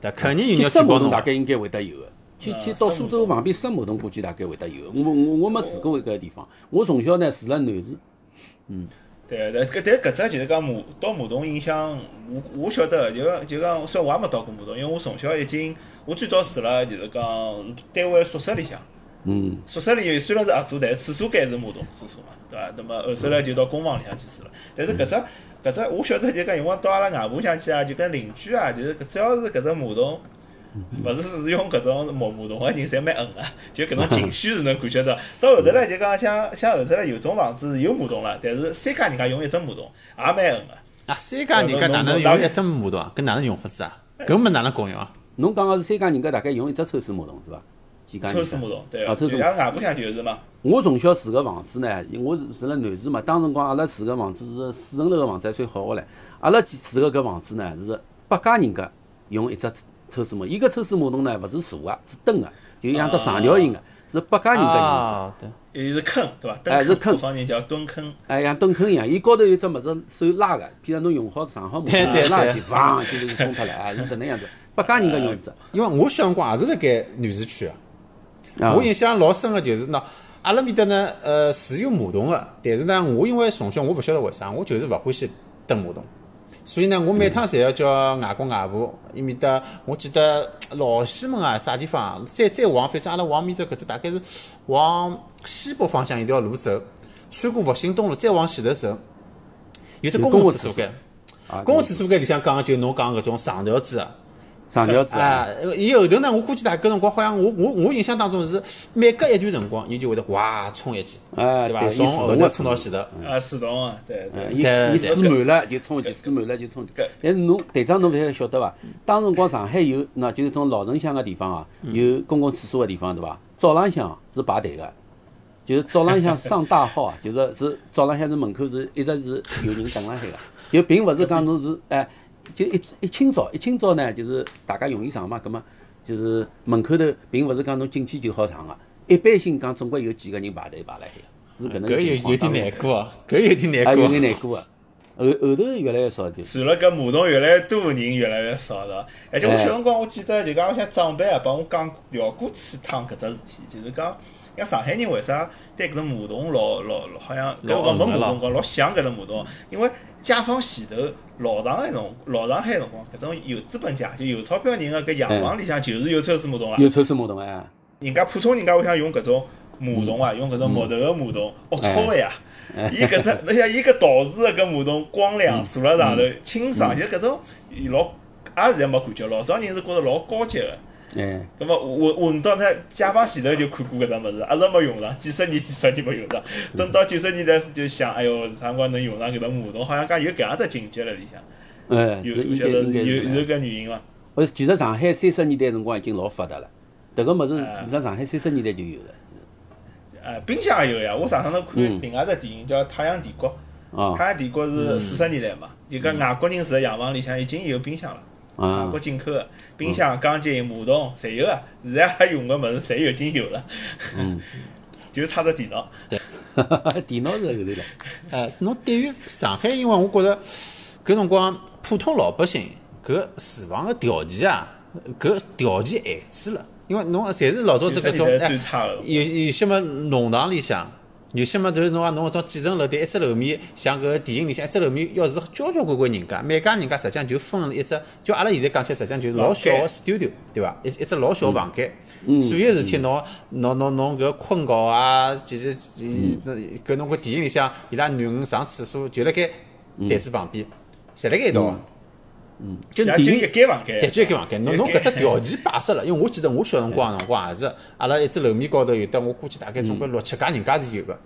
对，肯定有人举报侬大概应该会得有个。去啊去到苏州旁边塞马桶，估计大概会得有。我我我没住过搿个地方，我从小呢住辣南市，嗯对对，搿但搿只就是讲马到马桶影响，我我晓得，就讲就讲，虽然我也没到过马桶，因为我从小已经，我最早住辣就是讲单位宿舍里向，嗯，宿舍里虽然是合租，但是厕所间是马桶厕所嘛，对伐？那么后首来就到公房里向去住了。但是搿只搿只，我晓得就讲，辰光到阿拉外婆乡去啊，就跟邻居啊，就是搿只要是搿只马桶。勿是是用搿种木马桶个人，侪蛮硬个，就搿种情绪是能感觉到。到后头来就讲，像像后头来有种房子是有马桶了，但是三家人家用一只马桶，也蛮硬个。啊，三家人家哪能用一只马桶啊？搿哪能用法子啊？搿么哪能共用啊？侬讲个是三家人家大概用一只抽水马桶是伐？几家人家抽水马桶，对啊，抽就水马桶外婆乡就是嘛。我从小住个房子呢，我是住辣南市嘛。当辰光阿拉住个房子是四层楼个房子，还算好个唻。阿拉住个搿房子呢是八家人家用一只抽水马桶，伊搿抽水马桶呢勿是坐个，是蹲个，就像只长条形个，是八家人家用一啊，对，伊是坑，对伐？哎是坑方人叫蹲坑。只，哎，像蹲坑一样，伊高头有只物事手拉个，譬如侬用好上好马桶，对对对拉起，砰就是冲脱了，哎，是搿能样子。八家人家用一只，因为我小辰光也是辣盖南市区啊。啊我印象老深个就是喏，阿拉面搭呢，呃是有马桶个，但是呢，我因为从小我勿晓得为啥，我就是勿欢喜蹲马桶，所以呢，我每趟侪要叫外公外婆伊面搭，我记得老西门啊啥地方，再再往，反正阿拉往面搭搿只大概是往西北方向一条路走，穿过复兴东路再往前头走，有只公共厕所间。啊公共厕所间里向讲个就侬讲搿种长条子啊。长条子啊，啊，伊后头呢，我估计大搿辰光好像我我我印象当中是每隔一段辰光，伊就会得哇冲一记，哎，对伐？对，从后头冲到前头。啊，水桶啊，对呃，对。伊伊水满了就冲一记，水满了就冲一记。但是侬队长侬勿晓得晓得伐？当辰光上海有，那就是种老城乡个地方啊，有公共厕所个地方对伐？早浪向是排队个，就是早浪向上大号啊，就是是早浪向是门口是一直是有人等辣海个，就并勿是讲侬是哎，就一一清早一清早呢，就是大家容易上嘛，葛末就是门口头并勿是讲侬进去就好上个，一般性讲总归有几个人排队排辣海个，是搿能搿有情况有点难过哦，搿有点啊，有难过。眼难过个。后后头越来越少就。除了搿马桶越来越多，人越来越少了。而且我小辰光，我记得就讲，我想长辈啊帮我讲聊过次趟搿只事体，就是讲，像上海人为啥对搿种马桶老老老好像搿辰光没马桶辰光老想搿种马桶，因为解放前头老上海辰老上海辰光，搿种有资本家就有钞票人个搿洋房里向就是有抽水马桶啦。有抽水马桶哎，人家普通人家会想用搿种马桶啊，用搿种木头个马桶，龌龊个呀。伊搿只，侬想伊搿陶瓷个搿马桶光亮，坐辣上头清爽，就搿种老，也现在没感觉。老早人是觉着老高级个。哎，葛末混混到他解放前头就看过搿只物事，一直没用上，几十年几十年没用上。等到九十年代就想，哎哟，啥辰光能用上搿种马桶？好像讲有搿样只情节了里向，哎，有有有搿原因伐？呃，其实上海三十年代辰光已经老发达了，迭个物事哎在上海三十年代就有了。哎，冰箱也有呀。我上趟头看嗯另外一只电影叫《太阳帝国》。啊太阳帝国是四十年代嘛，就讲外国人住个洋房里向已经有冰箱了，外啊国，进口个冰箱、钢筋、马桶侪有啊，现在还用个物事侪已经有了，嗯，就差只电脑。对。电脑是后头了。呃，侬对于上海，因为我觉着搿辰光普通老百姓搿住房个条件啊，搿条件限制了，因为侬侪是老早这搿种90年代哎最差的有有些么弄堂里向，有些嘛，就是侬讲侬搿种几层楼的一只楼面，像搿电影里向一只楼面要是交交关关人家，每家人家实际上就分一只，就阿拉现在讲起来，实际上就是老小个 studio，对伐？一一只老小个房间，所有事体侬侬侬侬搿困觉啊，就是呃搿侬搿电影里向伊拉囡恩上厕所就辣盖台子旁边，侪辣盖一道个。嗯，就也就一电影间房间，对，就一间房间。侬侬搿只条件摆设了，因为我记得我小辰光辰光也是，阿拉一只楼面高头有的，我估计大概总归六七家人家是有个，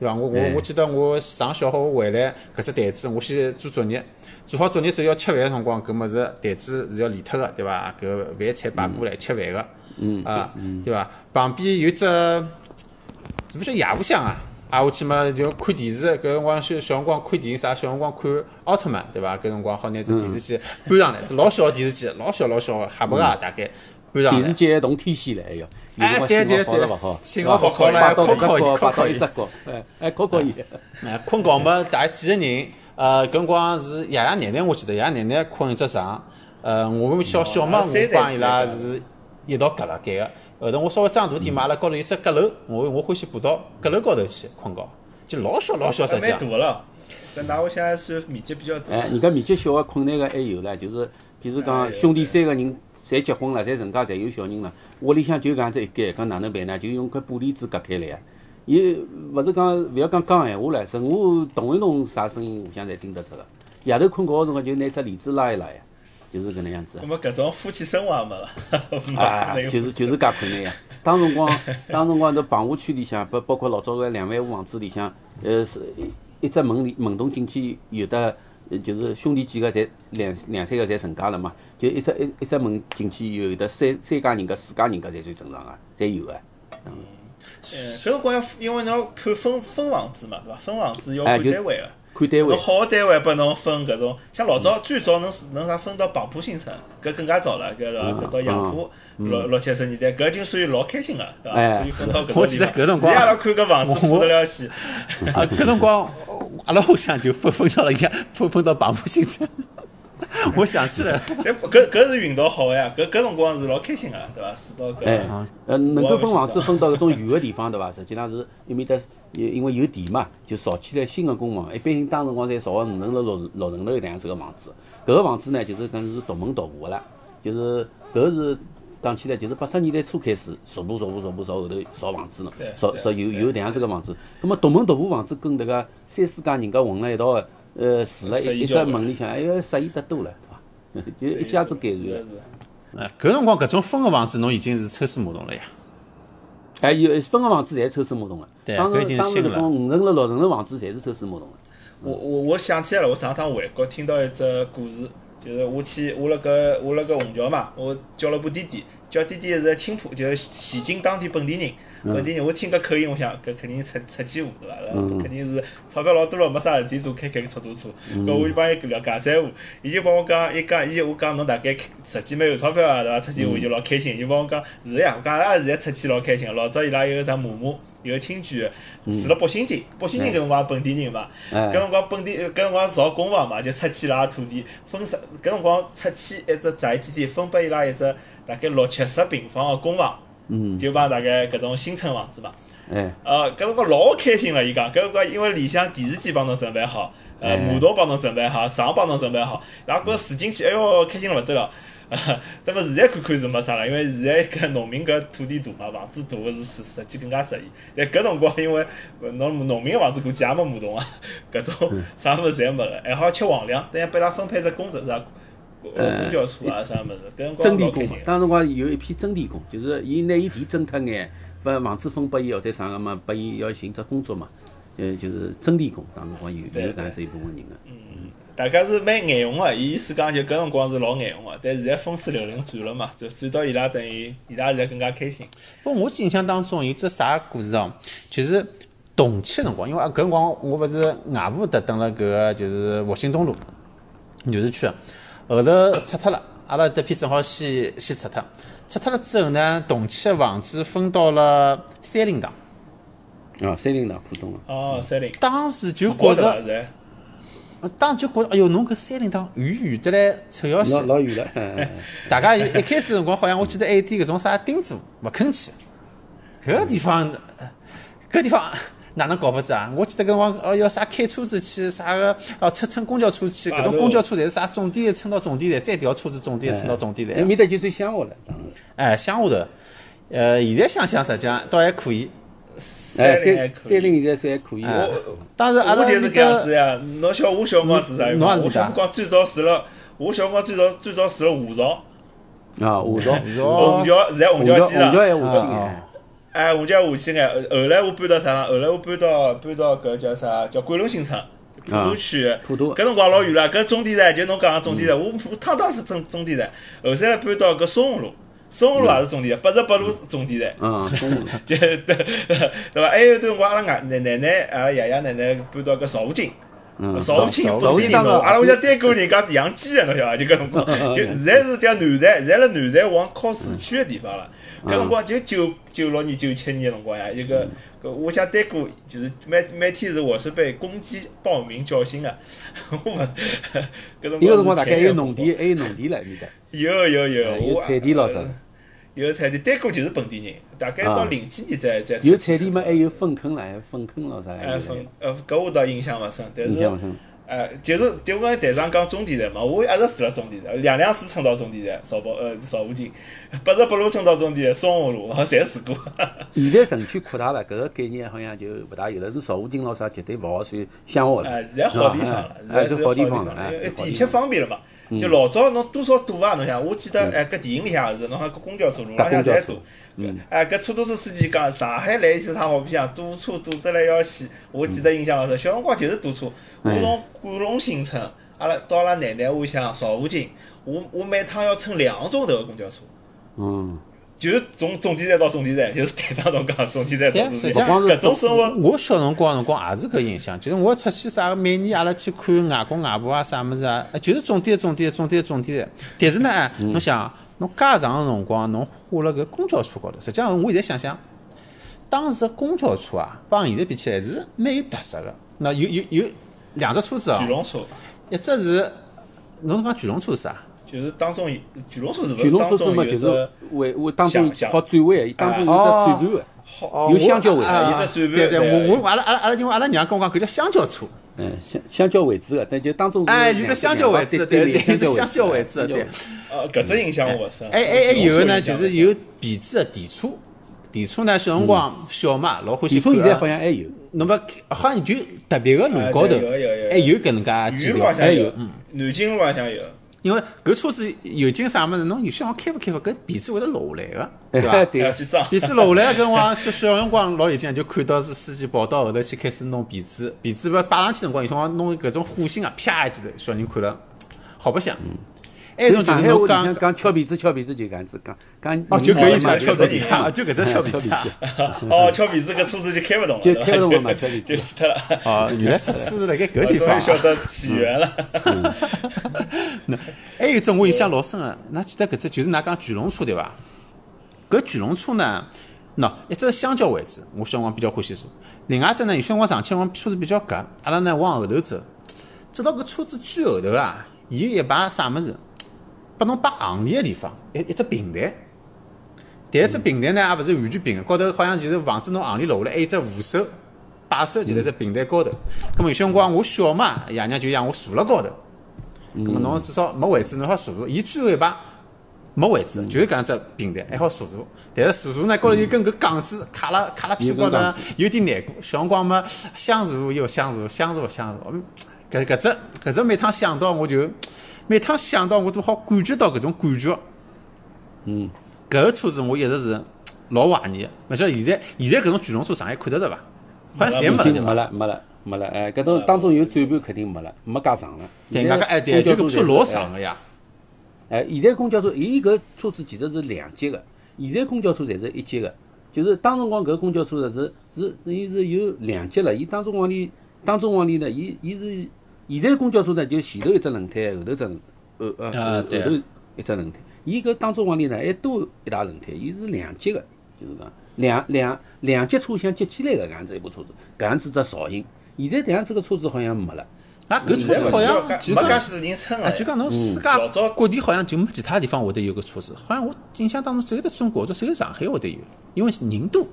对伐？我我我记得我上小学回来，搿只台子我先做作业，做好作业之后要吃饭个辰光，搿么是台子是要离脱个，对伐？搿饭菜摆过来吃饭个，嗯啊，对伐？旁边有只怎么叫夜雾箱啊？挨下去嘛就看电视，搿辰光小小辰光看电影啥？小辰光看奥特曼，对伐？搿辰光好拿只电视机搬上来，只老小个电视机，老小老小个，哈不个大概搬上来。电视机还动天线唻，还要。哎，对对对好了勿好，，信号勿好来，摆到困觉伊，搿只角，摆困觉伊哎哎，考考伊。哎，困觉嘛，大概几个人？呃，搿辰光是爷爷奶奶，我记得爷爷奶奶困一只床。呃，我们小小嘛，我帮伊拉是一道隔辣盖个。后头我稍微长大点嘛，阿拉高头有只阁楼，我我欢喜爬到阁楼高头去困觉，就老小老小，实际蛮上大个了。搿㑚屋里向还算面积比较大。哎，人家面积小个困难个还有唻，就是比如讲兄弟三个人侪结婚了，侪成家，侪有小人了，屋里向就搿样子一间，讲哪能办呢？就用块玻璃纸隔开来呀。伊勿是讲勿要讲讲闲话唻，任何动一动啥声音，互相侪听得出个。夜头困觉个辰光就拿只帘子拉一拉呀，就是搿能样子那。么搿种夫妻生活也没了，没啊就是就是介困难呀。当辰光，当辰光在棚户区里向，包包括老早个两万户房子里向，呃，是一一只门里门洞进去，有的呃就是兄弟几个侪两两三个侪成家了嘛，就一只一一只门进去有的三三家人家四家人家侪算正常个，侪有个。嗯，搿辰光要因为侬要看分分房子嘛，对伐？分房子要看单位个。看单位侬，好个单位拨侬分搿种，像老早最早能能啥分到棚浦新城，搿更加早了，搿是搿到杨浦六六七十年代，搿就属于老开心个，对伐？哎可以分到搿种地方。搿辰光现在阿拉看搿房子我不得了死，啊，搿辰光阿拉屋里向就分分到了一样，分分到棚浦新城。我想起来搿搿是运道好个呀，搿搿辰光是老开心个，对伐？住到搿哎能够分房子分到搿种远个地方，对伐？实际上是伊面搭，因因为有地嘛，就造起来新个公房。一般性当辰光侪造个五层楼、六六层楼搿样子个房子。搿个房子呢，就是讲是独门独户个啦，就是搿是讲起来就是八十年代初开始，逐步逐步逐步朝后头造房子了对，造造有有搿样子个房子。葛末独门独户房子跟迭个三四家人家混辣一道个，呃，住辣一一只门里向，哎呀，适意得多了，对伐？就一家子改善了。搿辰光搿种分个房子，侬已经是抽丝剥胧了呀。哎，有分个房子侪抽水马桶个，当对搿已时当时搿经新了种五层楼、六层楼房子侪是抽水马桶个。我我我想起来了，我上趟回国听到一只故事，就是我去我辣搿我辣搿虹桥嘛，我叫了部滴滴，叫滴滴是青浦，就是西京当地本地人。本地人，我听搿口音，我想搿肯定出出去户对伐？嗯肯定是钞票老多了，没啥事体做，开开出租车。搿我就帮伊聊尬三胡，伊就帮我讲，伊讲伊我讲侬大概实际蛮有钞票啊，对伐？出去玩就老开心。伊帮我讲是呀，我讲阿拉现在出去老开心。老早伊拉有个啥嬷嬷，有个亲眷，住辣北新泾，北新泾搿辰光本地人嘛。哎搿辰光本地，搿辰光造公房嘛，就出去伊拉土地分啥，搿辰光出去一只宅基地分拨伊拉一只大概六七十平方个公房，嗯，就帮大概搿种新村房子嘛。哎，呃，搿辰光老开心了，伊讲搿辰光因为里向电视机帮侬准备好，呃，哎马桶帮侬准备好，床帮侬准备好，然后搿住进去，哎哟，开心了勿得了。那么现在看看是没啥了，因为现在搿农民搿土地大嘛，房子大个是实实际更加适宜。但搿辰光因为呃侬农民房子估计也没马桶啊，搿种啥物事侪没个，还好吃皇粮，等下拨伊拉分配只工资啥，公公交车啊啥物事，搿辰光征地工。当辰光有一批征地工，就是伊拿伊地征脱眼，分房子分拨伊或者啥个嘛，拨伊要寻只工作嘛，呃，就是征地工。当辰光有有搿样子一部分人个。嗯大家是蛮眼红个，伊意思讲就搿辰光是老眼红个，但现在风水流年转了嘛，就转到伊拉等于伊拉现在更加开心。不我印象当中有只啥故事哦，就是动迁辰光，因为啊搿辰光我勿是外婆搭等了搿个就是复兴东路牛市区，后头拆脱了，阿拉迭批正好先先拆脱，拆脱了之后呢，动迁的房子分到了三林堂，啊，三林堂浦东个。哦，三林，当时就觉着，当时就觉着，哎哟，侬搿三林堂远远的来臭要死。老。老远了，哎 大家一开始辰光好像我记得还有点搿种啥钉子户勿肯去，搿地方，呃搿地方哪能搞法子啊？我记得搿辰光哦要啥开车子去啥个哦乘乘公交车去，搿种公交车侪是啥终点站乘到终点站，再调车子终点站乘到终点埃站。面搭就算乡下了，当时。哎，乡下头，呃，现在想想实际上倒还可以。哎，三菱还三可以。三菱现在算还可以。哎我当时阿拉我就是搿样子呀。侬晓得我小辰光是啥地方？我小辰光最早住了，我小辰光最早最早住了五朝，啊，五朝，哦虹桥现在虹虹桥虹桥机场桥。还下啊去啊哎，哎，虹桥下去眼，后后来我搬到啥了？后来我搬到搬到搿叫啥？叫桂林新村，普陀区。普陀搿辰光老远了，搿终点站就侬讲个终点站，我我趟趟是终终点站。后头来搬到搿松湖路，松湖路也是终点站，八十八路终点站。嗯，中午 就 对对伐？还有段辰光，阿拉外奶奶奶、阿拉爷爷奶奶搬到搿邵武泾，嗯，邵武泾不是地方，泾当个阿拉屋里向单过人家养鸡个，侬晓得伐？就搿辰光，就现在是叫南站，现在辣南站往靠市区个地方了。搿辰光就九九六年、九七年个辰光呀，一个搿我想单过，就是每每天是我是被公鸡报名叫醒个，我勿搿辰伊个辰光大概还有农田，还有农田了，面搭。有有有，哎有我菜地老啥的有菜地，单过就是本地人，大概到啊零几年才才有菜地嘛，还有粪坑了，粪坑咯啥。哎，粪呃，搿我倒印象勿深，但是。哎，就是就跟队长讲终点站嘛，我一直住辣终点站，两辆水乘到终点站，邵宝呃邵武泾，八十八路村到终点站，松湖路，我侪试过。现在城区扩大了，搿个概念好像就勿大有了。是邵武泾咯啥，绝对勿好算乡下了。哎，现在好地方了，现哎，在是是好地地方了，地地铁方方便了嘛。就老早侬多少堵啊？侬想，我记得哎，搿电影里向也是，侬看搿公交车路浪向侪堵。哎，搿出租车司机讲，上海来一趟好白相，堵车堵得来要死。我记得印象老深，小辰光就是堵车。我从桂龙新村，阿拉到阿拉奶奶屋里向邵武泾，我我每趟要乘两个钟头个公交车。嗯，就是从总点站到总点站，就是队长侬讲总点站到对实际上搿种生活我小辰光辰光也是搿印象，就是我出去啥个，每年阿拉去看外公外婆啊啥物事啊，就是总点总点总点总点。但是呢，哎侬想，侬介长个辰光，侬花了搿公交车高头，实际上我现在想想，当时公交车啊，帮现在比起来是蛮有特色个。那有有有两只车子哦巨，龙车，一只是侬讲巨龙车是啥？就是当中有巨龙车是勿巨龙是当中车车嘛，就是有只为为当中好转弯当中有哦只转盘的。好有香蕉位啊有只转盘对对，对我我阿拉阿拉阿拉因为阿拉娘跟我讲，搿叫香蕉车。嗯，香香蕉位置个，但就当中哎，有只香蕉位置，对对，有只香蕉位置，对。呃，搿只印象我勿深。哎哎哎，有个呢，就是有皮子个电车，电车呢，小辰光小嘛，老欢喜看现在好。像还有，那么好像就特别个路哎高头，对有搿能介记录鱼路好。像有还有，南京路好像有。因为搿车子有劲啥物事，侬有些辰光开勿开勿，搿皮子会得落下来个，对伐？哎对要，去装。皮子落下来搿辰光，小小辰光老有劲，就看到是司机跑到后头去开始弄皮子，皮子勿摆上去辰光，有辰光弄搿种火星啊，啪一记头，小人看了好白相。还有一种就上是侬讲海话里向讲翘鼻子，翘鼻子就搿样子讲，讲哦，就搿意思翘就搿意思皮子啊，就搿只翘鼻子 啊。哦，翘鼻子搿车子就开勿动了，就开勿动了嘛 翘皮子就死脱了。哦，原来出处是辣盖搿地方啊。终于晓得起源了。还有一种我印象老深个，㑚记得搿只就是㑚讲巨龙车对伐？搿巨龙车呢，喏，一只是香蕉位置，我小辰光比较欢喜坐；另外一只呢，有些辰光上去辰光车子比较夹，阿拉呢往后头走，走到搿车子最后头啊，伊有一排啥物事，拨侬摆行李个地方，一一只平台。但一只平台呢，也勿是完全平个，高头好像就是防止侬行李落下来，还有一只扶手把手，就在只平台高头。葛末有些辰光我小嘛，爷娘就让我坐辣高头。咁么侬至少没位置，侬好坐坐。伊最后一排没位置，就是搿样只平台，还好坐坐。但是坐坐呢，高头有根搿杠子卡了卡了屁股高头呢，有点难过。小辰光嘛，想坐又想坐，想坐想坐。嗯搿搿只搿只每趟想到我就，每趟想到我都好感觉到搿种感觉。嗯，搿个车子我一直是老怀念的。勿晓得现在现在搿种巨龙车上海看得到伐？好像侪没了没了，没了，没了。哎，搿种当中有转盘肯定没了，没介长了。对，现在外加哎对，就搿车老长个呀。哎，现在公交车，伊搿车子其实是两节个，现在公交车侪是一节个。就是当辰光搿公交车呢是是伊是有两节了，伊当中往里当中往里呢，伊伊是现在公交车呢就前头一只轮胎，后头只呃呃啊后后头一只轮胎。伊搿当中往里呢还多一大轮胎，伊是两节个，就是讲两两两节车厢接起来个搿样子一部车子，搿样子只造型。现在这样子个车子好像没了。那搿车子好像就讲没介许多人乘啊，了。就讲侬世界老早各地好像就没其他地方会得有个车子，好像我印象当中只有得中国或者只有上海会得有，因为是人多。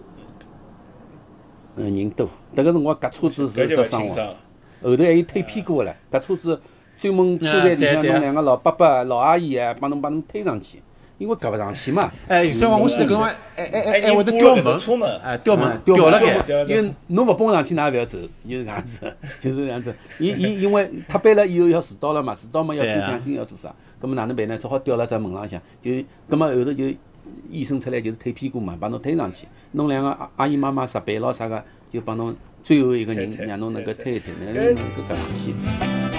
嗯人多，迭个辰光搿车子是只伤亡，轻伤。后头还有推屁股个唻，搿车子专门车站里向弄两个老伯伯、老阿姨啊，帮侬帮侬推上去，因为搿勿上去嘛。哎，有辰光我记得搿辰光，哎哎哎哎，会得吊门。哎，吊门嗯吊了该，吊了因为侬勿蹦上去，㑚勿要走，就是搿样子，就是搿样子。伊伊因为踏板了以后要迟到了嘛，迟到嘛要对啊。做奖金要做啥，葛末哪能办呢？只好吊辣只门浪向，就葛末后头就医生出来就是推屁股嘛，帮侬推上去，弄两个阿阿姨妈妈拾板咯啥个，就帮侬最后一个人让侬能够推推一推，能搿能够搿上去。